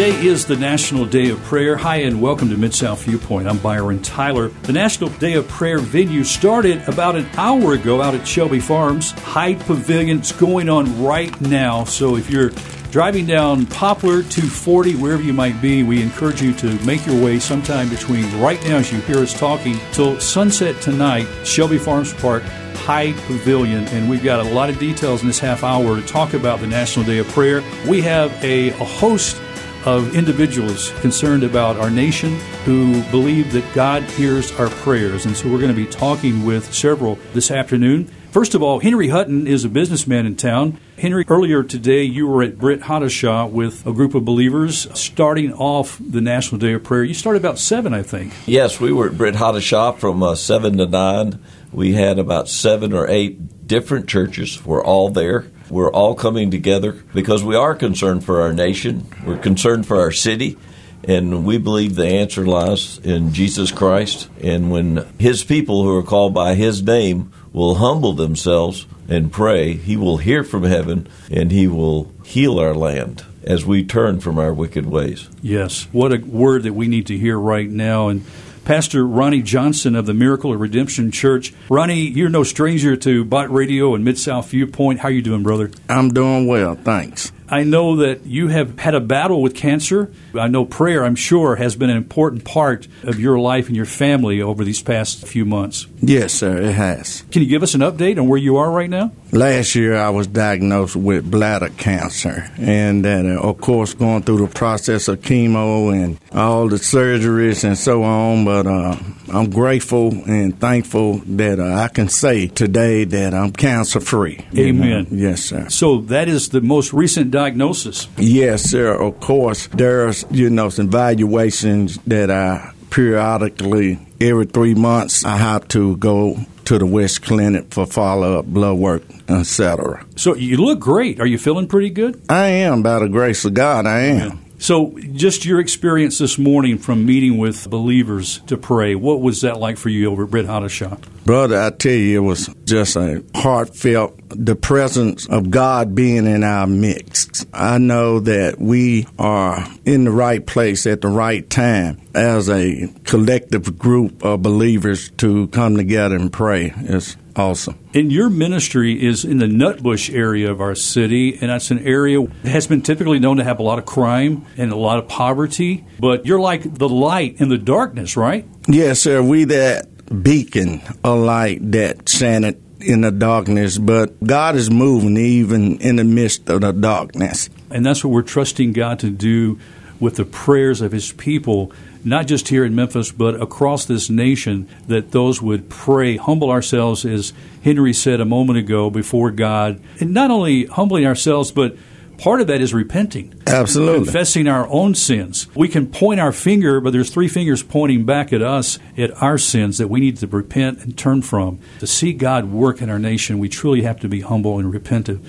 Today is the National Day of Prayer. Hi, and welcome to Mid South Viewpoint. I'm Byron Tyler. The National Day of Prayer venue started about an hour ago out at Shelby Farms. Hyde Pavilion. It's going on right now. So if you're driving down Poplar 240, wherever you might be, we encourage you to make your way sometime between right now as you hear us talking till sunset tonight, Shelby Farms Park. Hyde Pavilion, and we've got a lot of details in this half hour to talk about the National Day of Prayer. We have a, a host of individuals concerned about our nation who believe that God hears our prayers. And so we're going to be talking with several this afternoon. First of all, Henry Hutton is a businessman in town. Henry, earlier today you were at Brit Hadashah with a group of believers starting off the National Day of Prayer. You started about 7, I think. Yes, we were at Brit Hadashah from uh, 7 to 9. We had about seven or eight different churches. We're all there. We're all coming together because we are concerned for our nation. We're concerned for our city. And we believe the answer lies in Jesus Christ. And when His people who are called by His name will humble themselves and pray, He will hear from heaven and He will heal our land as we turn from our wicked ways. Yes. What a word that we need to hear right now. And Pastor Ronnie Johnson of the Miracle of Redemption Church. Ronnie, you're no stranger to Bott Radio and Mid South Viewpoint. How you doing, brother? I'm doing well, thanks. I know that you have had a battle with cancer. I know prayer, I'm sure, has been an important part of your life and your family over these past few months. Yes, sir, it has. Can you give us an update on where you are right now? Last year, I was diagnosed with bladder cancer, and uh, of course, going through the process of chemo and all the surgeries and so on. But uh, I'm grateful and thankful that uh, I can say today that I'm cancer free. Amen. Yes, sir. So that is the most recent diagnosis. Yes, sir. Of course, there's you know some evaluations that I periodically every three months I have to go to the West Clinic for follow up blood work, etc. So you look great. Are you feeling pretty good? I am, by the grace of God, I am. Yeah. So, just your experience this morning from meeting with believers to pray, what was that like for you over at Brit Hadashah? Brother, I tell you, it was just a heartfelt, the presence of God being in our midst. I know that we are in the right place at the right time as a collective group of believers to come together and pray. It's awesome. And your ministry is in the Nutbush area of our city, and that's an area that has been typically known to have a lot of crime and a lot of poverty. But you're like the light in the darkness, right? Yes, sir. We that beacon a light that shineth in the darkness, but God is moving even in the midst of the darkness. And that's what we're trusting God to do with the prayers of His people, not just here in Memphis, but across this nation, that those would pray, humble ourselves, as Henry said a moment ago, before God. And not only humbling ourselves, but part of that is repenting. Absolutely. Confessing our own sins. We can point our finger, but there's three fingers pointing back at us at our sins that we need to repent and turn from. To see God work in our nation, we truly have to be humble and repentant.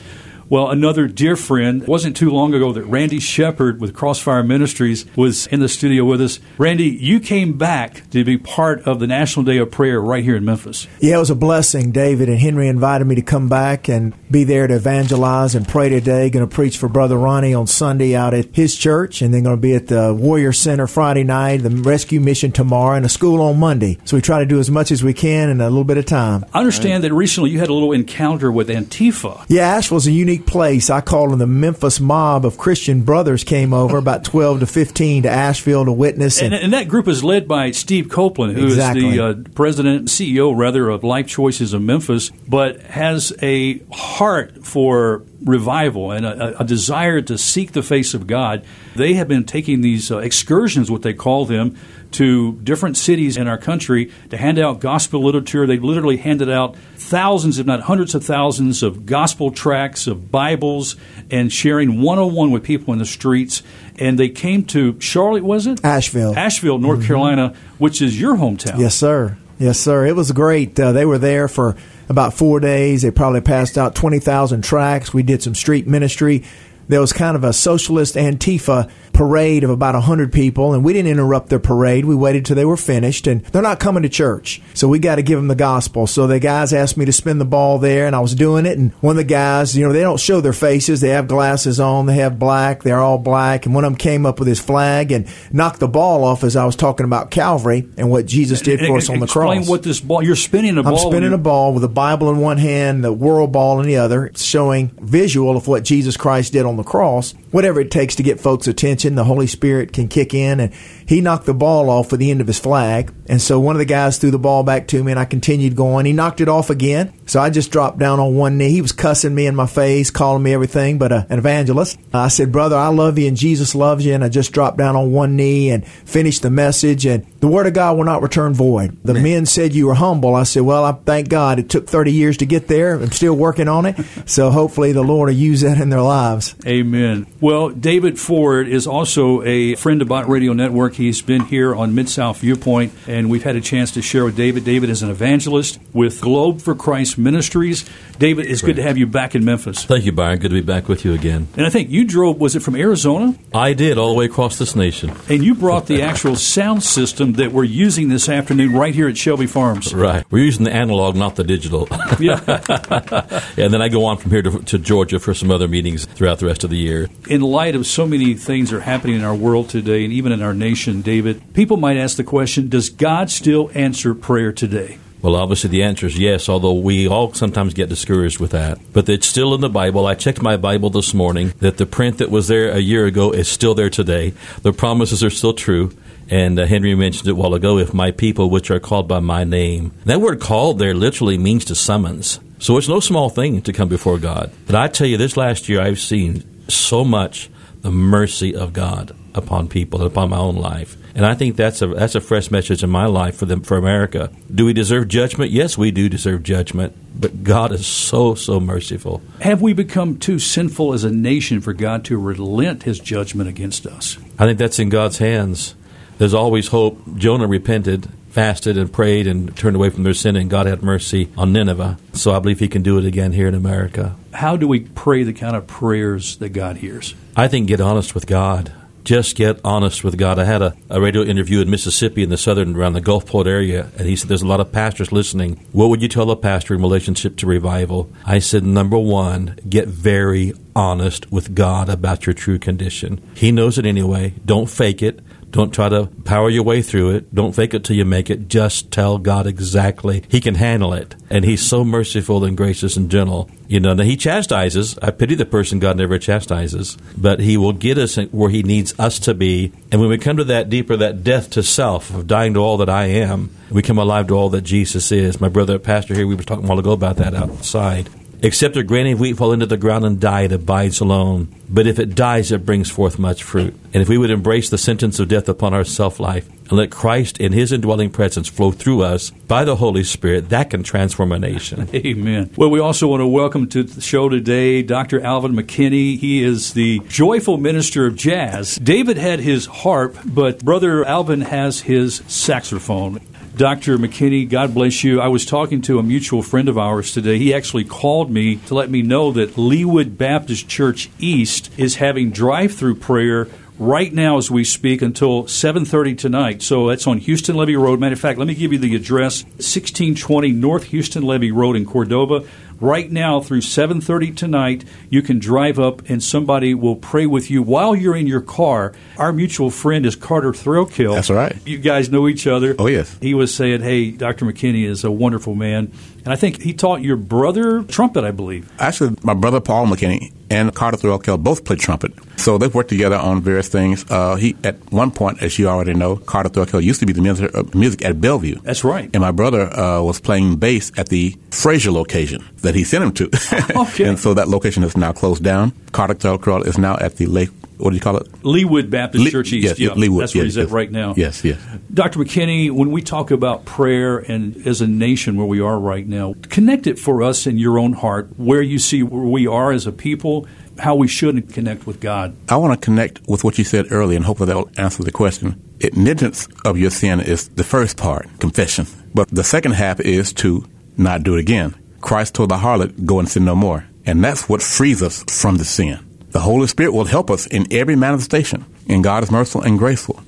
Well, another dear friend, wasn't too long ago that Randy Shepard with Crossfire Ministries was in the studio with us. Randy, you came back to be part of the National Day of Prayer right here in Memphis. Yeah, it was a blessing. David and Henry invited me to come back and be there to evangelize and pray today. Going to preach for Brother Ronnie on Sunday out at his church, and then going to be at the Warrior Center Friday night, the Rescue Mission tomorrow, and a school on Monday. So we try to do as much as we can in a little bit of time. I understand right. that recently you had a little encounter with Antifa. Yeah, Asheville's a unique place. I call them the Memphis mob of Christian brothers came over about 12 to 15 to Asheville to witness. And, and, and that group is led by Steve Copeland, who exactly. is the uh, president, CEO rather, of Life Choices of Memphis, but has a heart for revival and a, a, desire to seek the face of God. They have been taking these uh, excursions, what they call them, to different cities in our country to hand out gospel literature. They literally handed out thousands, if not hundreds of thousands, of gospel tracts, of Bibles, and sharing one on one with people in the streets. And they came to Charlotte, was it? Asheville. Asheville, North mm-hmm. Carolina, which is your hometown. Yes, sir. Yes, sir. It was great. Uh, they were there for about four days. They probably passed out 20,000 tracts. We did some street ministry there was kind of a socialist Antifa parade of about 100 people, and we didn't interrupt their parade. We waited till they were finished, and they're not coming to church. So we got to give them the gospel. So the guys asked me to spin the ball there, and I was doing it. And one of the guys, you know, they don't show their faces. They have glasses on. They have black. They're all black. And one of them came up with his flag and knocked the ball off as I was talking about Calvary and what Jesus did for us on the cross. Explain what this ball, you're spinning a ball. I'm spinning a ball with a Bible in one hand, the world ball in the other, it's showing visual of what Jesus Christ did on the cross. Whatever it takes to get folks' attention, the Holy Spirit can kick in. And he knocked the ball off with the end of his flag. And so one of the guys threw the ball back to me and I continued going. He knocked it off again. So I just dropped down on one knee. He was cussing me in my face, calling me everything but a, an evangelist. I said, Brother, I love you and Jesus loves you. And I just dropped down on one knee and finished the message. And the word of God will not return void. The Man. men said you were humble. I said, Well, I thank God. It took 30 years to get there. I'm still working on it. So hopefully the Lord will use that in their lives. Amen. Well, David Ford is also a friend of Bott Radio Network. He's been here on Mid South Viewpoint, and we've had a chance to share with David. David is an evangelist with Globe for Christ Ministries. David, it's good to have you back in Memphis. Thank you, Byron. Good to be back with you again. And I think you drove, was it from Arizona? I did, all the way across this nation. And you brought the actual sound system that we're using this afternoon right here at Shelby Farms. Right. We're using the analog, not the digital. Yeah. and then I go on from here to, to Georgia for some other meetings throughout the rest of the year. In light of so many things that are happening in our world today and even in our nation, David, people might ask the question Does God still answer prayer today? Well, obviously the answer is yes, although we all sometimes get discouraged with that. But it's still in the Bible. I checked my Bible this morning that the print that was there a year ago is still there today. The promises are still true. And uh, Henry mentioned it a while ago if my people, which are called by my name. That word called there literally means to summons. So it's no small thing to come before God. But I tell you, this last year I've seen so much the mercy of God upon people and upon my own life. And I think that's a that's a fresh message in my life for them for America. Do we deserve judgment? Yes, we do deserve judgment. But God is so so merciful. Have we become too sinful as a nation for God to relent His judgment against us? I think that's in God's hands. There's always hope. Jonah repented, fasted, and prayed, and turned away from their sin, and God had mercy on Nineveh. So I believe He can do it again here in America. How do we pray the kind of prayers that God hears? I think get honest with God just get honest with God. I had a, a radio interview in Mississippi in the southern, around the Gulfport area, and he said there's a lot of pastors listening. What would you tell a pastor in relationship to revival? I said, number one, get very honest with God about your true condition. He knows it anyway. Don't fake it. Don't try to power your way through it. Don't fake it till you make it. Just tell God exactly. He can handle it. And He's so merciful and gracious and gentle. You know, that He chastises. I pity the person God never chastises. But He will get us where He needs us to be. And when we come to that deeper, that death to self, of dying to all that I am, we come alive to all that Jesus is. My brother, Pastor here, we were talking a while ago about that outside. Except a grain of wheat fall into the ground and die, it abides alone. But if it dies, it brings forth much fruit. And if we would embrace the sentence of death upon our self life and let Christ in his indwelling presence flow through us by the Holy Spirit, that can transform a nation. Amen. Well, we also want to welcome to the show today Dr. Alvin McKinney. He is the joyful minister of jazz. David had his harp, but Brother Alvin has his saxophone. Dr. McKinney, God bless you. I was talking to a mutual friend of ours today. He actually called me to let me know that Leewood Baptist Church East is having drive-through prayer right now as we speak until 7.30 tonight. So that's on houston Levee road. Matter of fact let me give you the address. 1620 north houston Levee road in cordova. Right now through 7:30 tonight you can drive up and somebody will pray with you. While you're in your car our mutual friend is Carter Thrillkill. That's right. you guys know each other. Oh, yes. he was saying hey Dr. McKinney is a wonderful man. And I think he taught your brother trumpet I believe. Actually, my brother Paul McKinney and Carter Thrillkill both played trumpet, so they've worked together on various things. Uh, he, at one point, as you already know, Carter Thrillkill used to be the minister of music at Bellevue. That's right. And my brother uh, was playing bass at the Frayser location that he sent him to. Okay. and so that location is now closed down. Carter Thrillkill is now at the Lake. What do you call it? Leewood Baptist Le- Church East yes, yeah, Leawood, that's where yes, he's at yes. right now Yes, yes. Dr. McKinney, when we talk about prayer and as a nation where we are right now, connect it for us in your own heart, where you see where we are as a people, how we should connect with God. I want to connect with what you said earlier, and hopefully that will answer the question. Admittance of your sin is the first part, confession. But the second half is to not do it again. Christ told the harlot, go and sin no more. And that's what frees us from the sin. The Holy Spirit will help us in every manifestation, and God is merciful and graceful,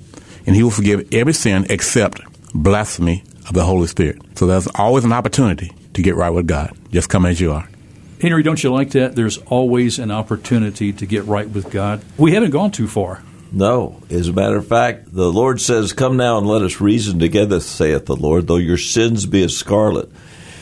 and He will forgive every sin except blasphemy of the Holy Spirit. So there's always an opportunity to get right with God. Just come as you are. Henry, don't you like that? There's always an opportunity to get right with God. We haven't gone too far. No. As a matter of fact, the Lord says, Come now and let us reason together, saith the Lord. Though your sins be as scarlet,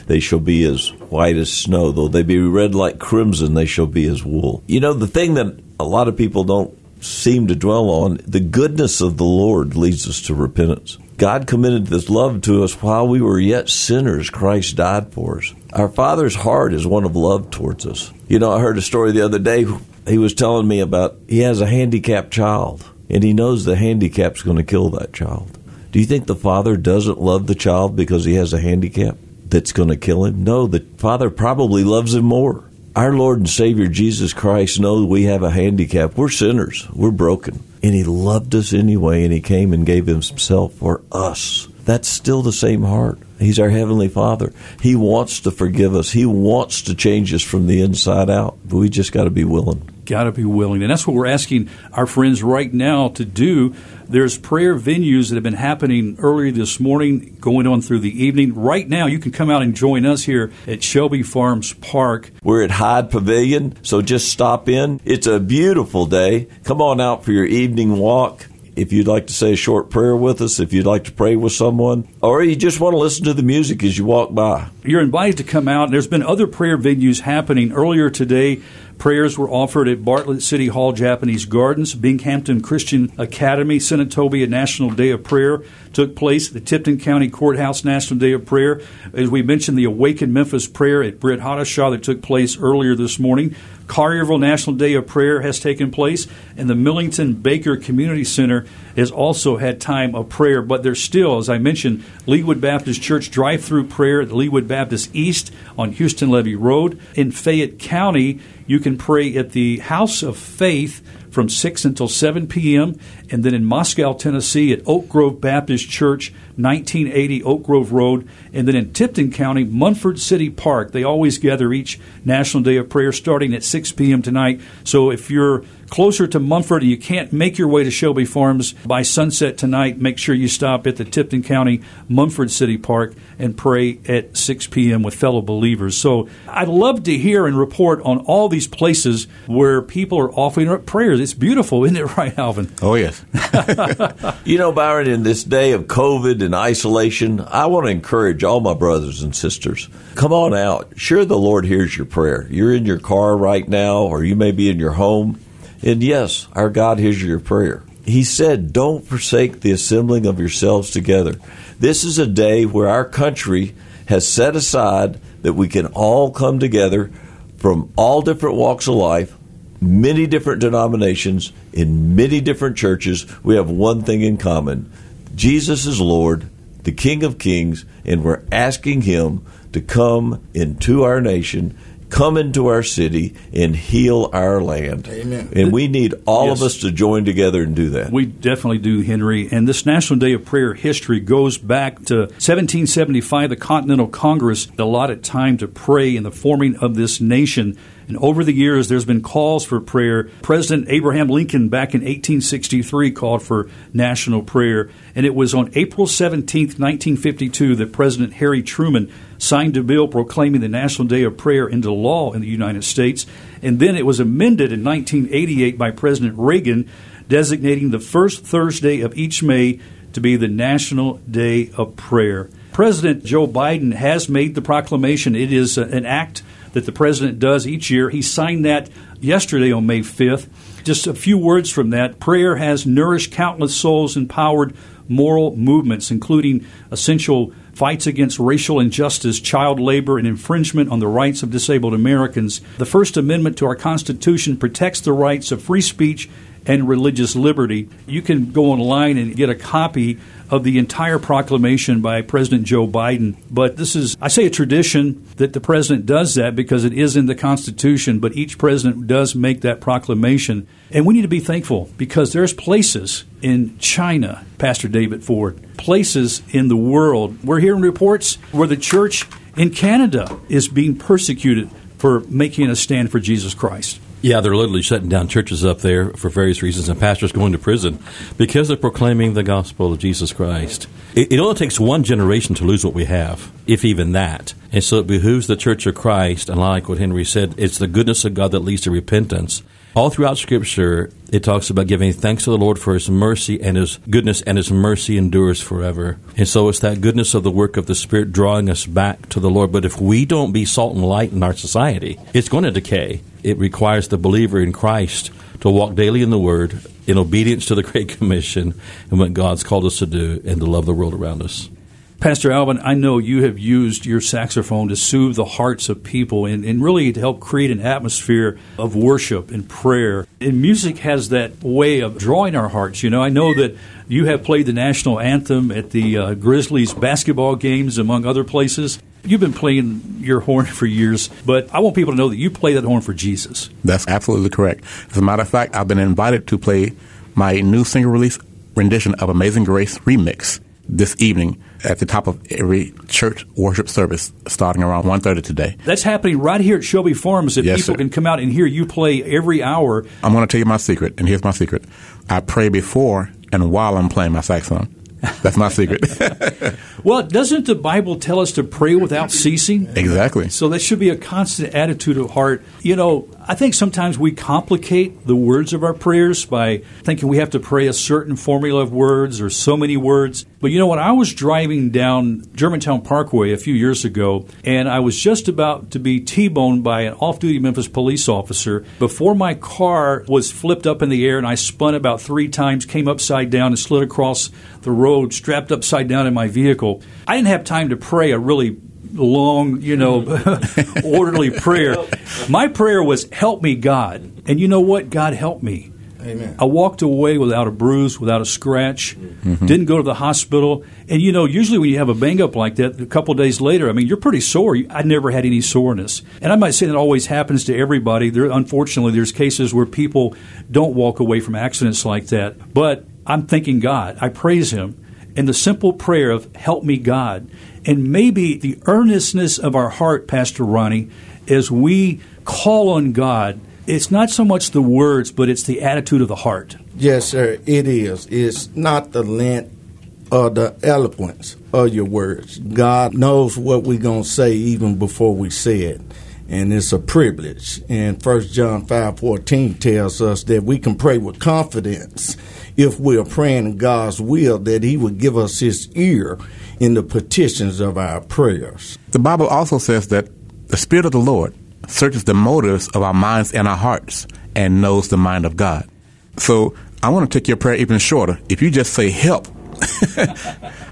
they shall be as white as snow. Though they be red like crimson, they shall be as wool. You know, the thing that a lot of people don't seem to dwell on, the goodness of the Lord leads us to repentance. God committed this love to us while we were yet sinners. Christ died for us. Our Father's heart is one of love towards us. You know, I heard a story the other day. He was telling me about he has a handicapped child, and he knows the handicap's going to kill that child. Do you think the father doesn't love the child because he has a handicap that's going to kill him? No, the father probably loves him more. Our Lord and Savior Jesus Christ knows we have a handicap. We're sinners. We're broken. And He loved us anyway, and He came and gave Himself for us. That's still the same heart. He's our Heavenly Father. He wants to forgive us. He wants to change us from the inside out. But we just got to be willing. Got to be willing. And that's what we're asking our friends right now to do. There's prayer venues that have been happening earlier this morning, going on through the evening. Right now, you can come out and join us here at Shelby Farms Park. We're at Hyde Pavilion, so just stop in. It's a beautiful day. Come on out for your evening walk if you'd like to say a short prayer with us, if you'd like to pray with someone, or you just want to listen to the music as you walk by. You're invited to come out. There's been other prayer venues happening earlier today. Prayers were offered at Bartlett City Hall Japanese Gardens, Binghampton Christian Academy, Senatobia National Day of Prayer took place the Tipton County Courthouse National Day of Prayer. As we mentioned, the Awaken Memphis Prayer at Brit Hadashah that took place earlier this morning. Collierville National Day of Prayer has taken place, and the Millington Baker Community Center has also had time of prayer. But there's still, as I mentioned, Leewood Baptist Church drive through prayer at the Leawood Baptist East on Houston Levee Road. In Fayette County, you can pray at the House of Faith from 6 until 7 p.m. And then in Moscow, Tennessee at Oak Grove Baptist Church, 1980 Oak Grove Road. And then in Tipton County, Munford City Park. They always gather each National Day of Prayer starting at 6 p.m. tonight. So if you're closer to Munford, and you can't make your way to Shelby Farms by sunset tonight, make sure you stop at the Tipton County Munford City Park and pray at 6 p.m. with fellow believers. So I'd love to hear and report on all these places where people are offering up prayers. It's beautiful, isn't it, right, Alvin? Oh, yes. you know, Byron, in this day of COVID and isolation, I want to encourage all my brothers and sisters come on out. Sure, the Lord hears your prayer. You're in your car right now, or you may be in your home. And yes, our God hears your prayer. He said, Don't forsake the assembling of yourselves together. This is a day where our country has set aside that we can all come together from all different walks of life, many different denominations, in many different churches. We have one thing in common Jesus is Lord, the King of Kings, and we're asking Him to come into our nation come into our city and heal our land. Amen. And we need all Yes. of us to join together and do that. We definitely do, Henry. And this National Day of Prayer history goes back to 1775. The Continental Congress allotted time to pray in the forming of this nation. And over the years, there's been calls for prayer. President Abraham Lincoln, back in 1863, called for national prayer. And it was on April 17, 1952, that President Harry Truman signed a bill proclaiming the National Day of Prayer into law in the United States. And then it was amended in 1988 by President Reagan, designating the first Thursday of each May to be the National Day of Prayer. President Joe Biden has made the proclamation. It is uh, an act that the president does each year. He signed that yesterday on May 5th. Just a few words from that. Prayer has nourished countless souls, empowered moral movements, including essential fights against racial injustice, child labor, and infringement on the rights of disabled Americans. The First Amendment to our Constitution protects the rights of free speech and religious liberty. You can go online and get a copy of the entire proclamation by President Joe Biden. But this is, I say, a tradition that the president does that because it is in the Constitution, but each president does make that proclamation. And we need to be thankful because there's places in China, Pastor David Ford, places in the world. We're hearing reports where the church in Canada is being persecuted for making a stand for Jesus Christ. Yeah, they're literally shutting down churches up there for various reasons, and pastors going to prison because they're proclaiming the gospel of Jesus Christ. It, it, only takes one generation to lose what we have, if even that. And so it behooves the Church of Christ, and like what Henry said, it's the goodness of God that leads to repentance. All throughout Scripture, it talks about giving thanks to the Lord for His mercy and His goodness, and His mercy endures forever. And so it's that goodness of the work of the Spirit drawing us back to the Lord. But if we don't be salt and light in our society, it's going to decay. It requires the believer in Christ to walk daily in the Word, in obedience to the Great Commission, and what God's called us to do, and to love the world around us. Pastor Alvin, I know you have used your saxophone to soothe the hearts of people and, and, really to help create an atmosphere of worship and prayer. And music has that way of drawing our hearts. You know, I know that you have played the national anthem at the uh, Grizzlies basketball games, among other places. You've been playing your horn for years, but I want people to know that you play that horn for Jesus. That's absolutely correct. As a matter of fact, I've been invited to play my new single release rendition of Amazing Grace Remix this evening at the top of every church worship service starting around 1.30 today. That's happening right here at Shelby Farms that yes, people sir. can come out and hear you play every hour. I'm going to tell you my secret, and here's my secret. I pray before and while I'm playing my saxophone. That's my secret. well, doesn't the Bible tell us to pray without ceasing? Exactly. So that should be a constant attitude of heart. You know, I think sometimes we complicate the words of our prayers by thinking we have to pray a certain formula of words or so many words. But you know, when I was driving down Germantown Parkway a few years ago, and I was just about to be T boned by an off duty Memphis police officer, before my car was flipped up in the air and I spun about three times, came upside down, and slid across the road strapped upside down in my vehicle. I didn't have time to pray a really long, you know, orderly prayer. My prayer was, Help me, God. And you know what? God helped me. Amen. I walked away without a bruise, without a scratch, mm-hmm. didn't go to the hospital. And you know, usually when you have a bang up like that, a couple days later, I mean, you're pretty sore. I never had any soreness. And I might say that always happens to everybody. There, unfortunately, there's cases where people don't walk away from accidents like that. But I'm thanking God. I praise Him. And the simple prayer of, Help me, God. And maybe the earnestness of our heart, Pastor Ronnie, as we call on God it's not so much the words, but it's the attitude of the heart. Yes, sir, it is. It's not the length or the eloquence of your words. God knows what we're going to say even before we say it. And it's a privilege. And First John 5 14 tells us that we can pray with confidence if we are praying God's will, that He would give us His ear in the petitions of our prayers. The Bible also says that the Spirit of the Lord searches the motives of our minds and our hearts and knows the mind of God. So I want to take your prayer even shorter. If you just say help,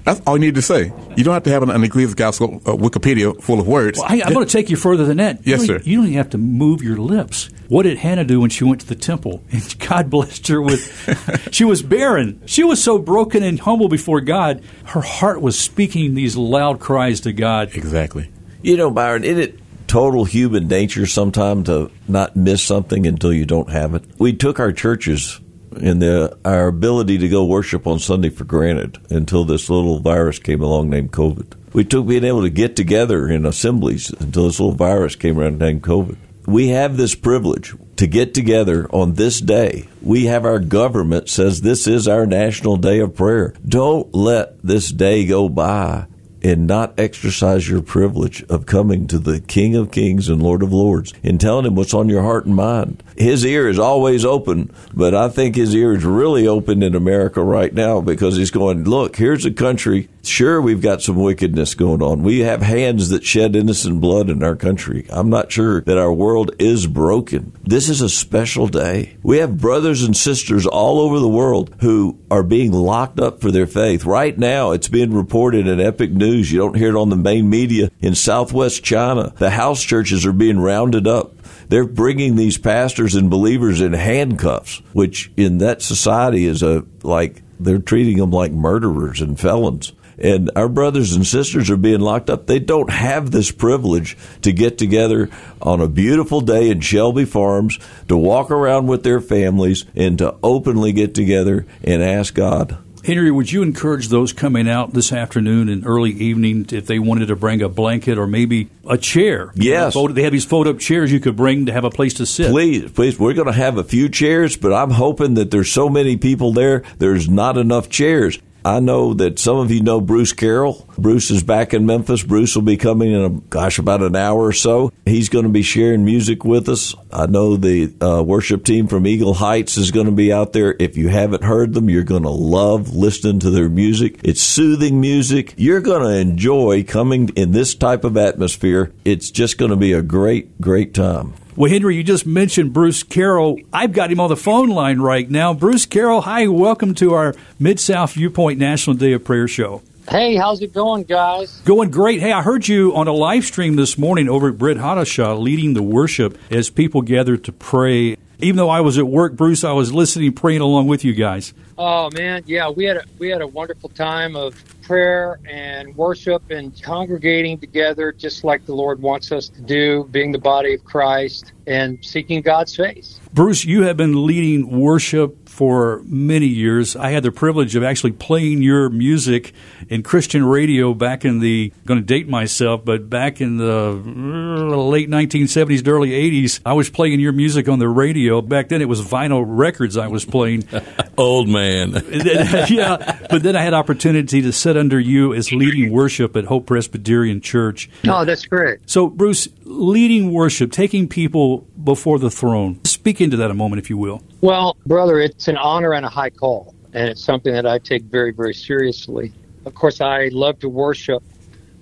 that's all you need to say. You don't have to have an, an ecclesiastical uh, Wikipedia full of words. Well, I, am going to take you further than that. Yes, you sir. You don't even have to move your lips. What did Hannah do when she went to the temple? And God blessed her with, she was barren. She was so broken and humble before God. Her heart was speaking these loud cries to God. Exactly. You know, Byron, isn't it total human nature sometimes to not miss something until you don't have it? We took our churches and the, our ability to go worship on Sunday for granted until this little virus came along named COVID. We took being able to get together in assemblies until this little virus came around named COVID. We have this privilege to get together on this day. We have our government says this is our national day of prayer. Don't let this day go by and not exercise your privilege of coming to the King of Kings and Lord of Lords and telling him what's on your heart and mind. His ear is always open, but I think his ear is really open in America right now because he's going, look, here's a country. Sure, we've got some wickedness going on. We have hands that shed innocent blood in our country. I'm not sure that our world is broken. This is a special day. We have brothers and sisters all over the world who are being locked up for their faith. Right now, it's being reported in Epic News. You don't hear it on the main media. In southwest China, the house churches are being rounded up. They're bringing these pastors and believers in handcuffs, which in that society is a like they're treating them like murderers and felons. And our brothers and sisters are being locked up. They don't have this privilege to get together on a beautiful day in Shelby Farms, to walk around with their families, and to openly get together and ask God Henry, would you encourage those coming out this afternoon and early evening if they wanted to bring a blanket or maybe a chair? Yes. They have these fold up chairs you could bring to have a place to sit. Please, please. We're going to have a few chairs, but I'm hoping that there's so many people there, there's not enough chairs. I know that some of you know Bruce Carroll. Bruce is back in Memphis. Bruce will be coming in, a, gosh, about an hour or so. He's going to be sharing music with us. I know the uh, worship team from Eagle Heights is going to be out there. If you haven't heard them, you're going to love listening to their music. It's soothing music. You're going to enjoy coming in this type of atmosphere. It's just going to be a great, great time. Well, Henry, you just mentioned Bruce Carroll. I've got him on the phone line right now. Bruce Carroll, hi, welcome to our Mid South Viewpoint National Day of Prayer show. Hey, how's it going, guys? Going great. Hey, I heard you on a live stream this morning over at Brit Hadashah leading the worship as people gathered to pray. Even though I was at work, Bruce, I was listening, praying along with you guys. Oh man, yeah, we had a, we had a wonderful time of prayer and worship and congregating together, just like the Lord wants us to do, being the body of Christ and seeking God's face. Bruce, you have been leading worship for many years. I had the privilege of actually playing your music in Christian radio back in the, I'm going to date myself, but back in the uh, late 1970s to early 80s, I was playing your music on the radio. Back then it was vinyl records I was playing. Old man. yeah, but then I had opportunity to sit under you as leading worship at Hope Presbyterian Church. Oh, that's great. So, Bruce, leading worship, taking people before the throne. Speak into that a moment, if you will. Well, brother, it's an honor and a high call, and it's something that I take very, very seriously. Of course, I love to worship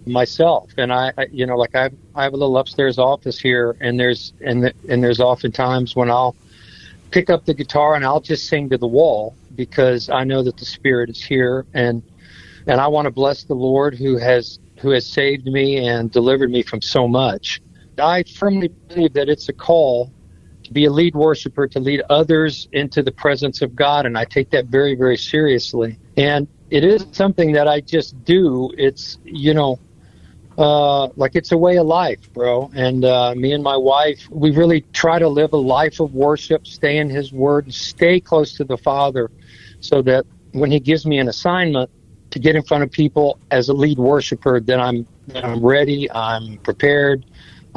myself, and I, I you know, like I, I have a little upstairs office here, and there's and the, and there's often times when I'll pick up the guitar and I'll just sing to the wall because I know that the Spirit is here, and and I want to bless the Lord who has who has saved me and delivered me from so much. I firmly believe that it's a call to be a lead worshiper, to lead others into the presence of God, and I take that very, very seriously. And it is something that I just do. It's you know, uh, like it's a way of life, bro. And uh, me and my wife, we really try to live a life of worship, stay in His Word, stay close to the Father, so that when He gives me an assignment to get in front of people as a lead worshiper, then I'm I'm ready, I'm prepared,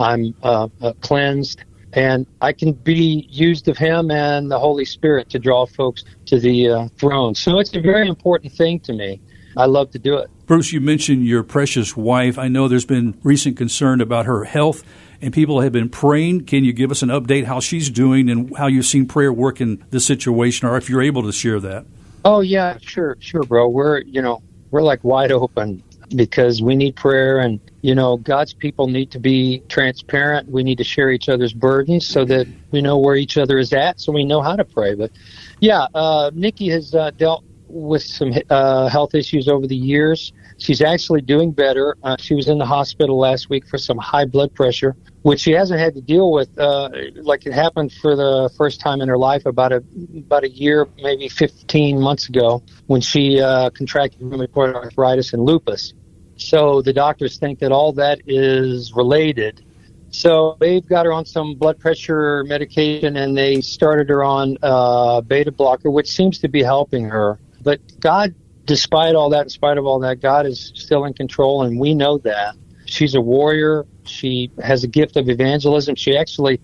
I'm uh, uh, cleansed, and I can be used of Him and the Holy Spirit to draw folks to the uh, throne. So it's a very important thing to me. I love to do it. Bruce, you mentioned your precious wife. I know there's been recent concern about her health, and people have been praying. Can you give us an update how she's doing and how you've seen prayer work in this situation, or if you're able to share that? Oh yeah, sure, sure, bro. We're you know we're like wide open because we need prayer and you know God's people need to be transparent. We need to share each other's burdens so that we know where each other is at, so we know how to pray. But yeah, uh, Nikki has uh, dealt with some uh, health issues over the years. She's actually doing better. Uh, she was in the hospital last week for some high blood pressure, which she hasn't had to deal with uh, like it happened for the first time in her life about a about a year, maybe 15 months ago, when she uh, contracted rheumatoid arthritis and lupus. So the doctors think that all that is related. So they've got her on some blood pressure medication, and they started her on a beta blocker, which seems to be helping her. But God, despite all that, in spite of all that, God is still in control, and we know that. She's a warrior. She has a gift of evangelism. She actually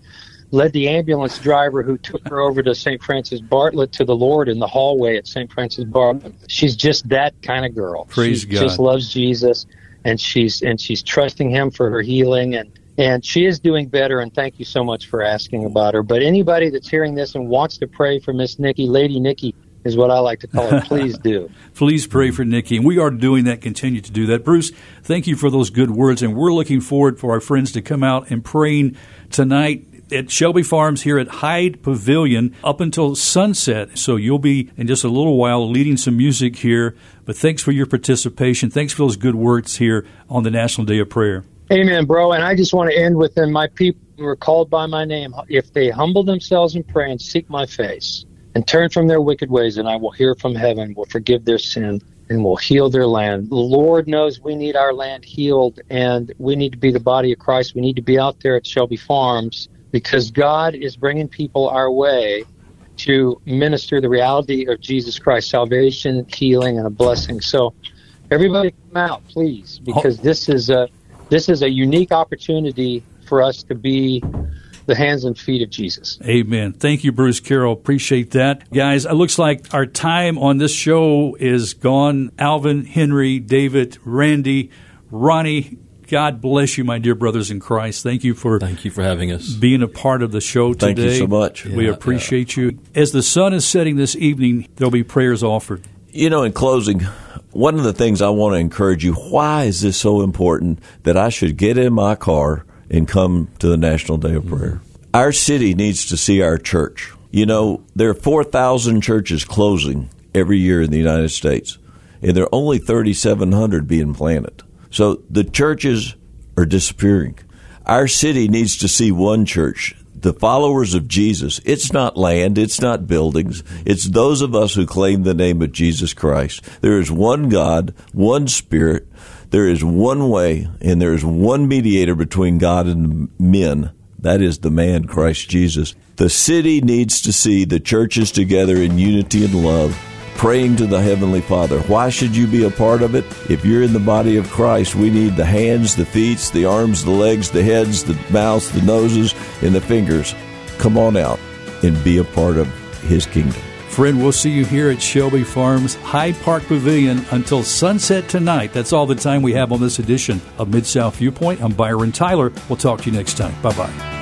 led the ambulance driver who took her over to St. Francis Bartlett to the Lord in the hallway at St. Francis Bartlett. She's just that kind of girl. Praise she God. just loves Jesus and she's and she's trusting him for her healing and and she is doing better and thank you so much for asking about her. But anybody that's hearing this and wants to pray for Miss Nikki, Lady Nikki is what I like to call her, please do. Please pray for Nikki. And we are doing that, continue to do that. Bruce, thank you for those good words. And we're looking forward for our friends to come out and praying tonight at Shelby Farms here at Hyde Pavilion up until sunset. So you'll be in just a little while leading some music here. But thanks for your participation. Thanks for those good words here on the National Day of Prayer. Amen, bro. And I just want to end with them. My people who are called by my name, if they humble themselves and pray and seek my face and turn from their wicked ways, and I will hear from heaven, will forgive their sin, and will heal their land. The Lord knows we need our land healed, and we need to be the body of Christ. We need to be out there at Shelby Farms because God is bringing people our way to minister the reality of Jesus Christ, salvation, healing, and a blessing. So, everybody come out, please, because this is a this is a unique opportunity for us to be the hands and feet of Jesus. Amen. Thank you, Bruce Carroll. Appreciate that. Guys, it looks like our time on this show is gone. Alvin, Henry, David, Randy, Ronnie, God bless you, my dear brothers in Christ. Thank you for thank you for having us, being a part of the show today. Thank you so much. We yeah, appreciate yeah. you. As the sun is setting this evening, there'll be prayers offered. You know, in closing, one of the things I want to encourage you: why is this so important that I should get in my car and come to the National Day of Prayer? Mm-hmm. Our city needs to see our church. You know, there are four thousand churches closing every year in the United States, and there are only thirty-seven hundred being planted. So the churches are disappearing. Our city needs to see one church, the followers of Jesus. It's not land, it's not buildings, it's those of us who claim the name of Jesus Christ. There is one God, one Spirit, there is one way, and there is one mediator between God and men. That is the man, Christ Jesus. The city needs to see the churches together in unity and love praying to the Heavenly Father. Why should you be a part of it? If you're in the body of Christ, we need the hands, the feet, the arms, the legs, the heads, the mouths, the noses, and the fingers. Come on out and be a part of His kingdom. Friend, we'll see you here at Shelby Farms Hyde Park Pavilion until sunset tonight. That's all the time we have on this edition of Mid South Viewpoint. I'm Byron Tyler. We'll talk to you next time. Bye bye.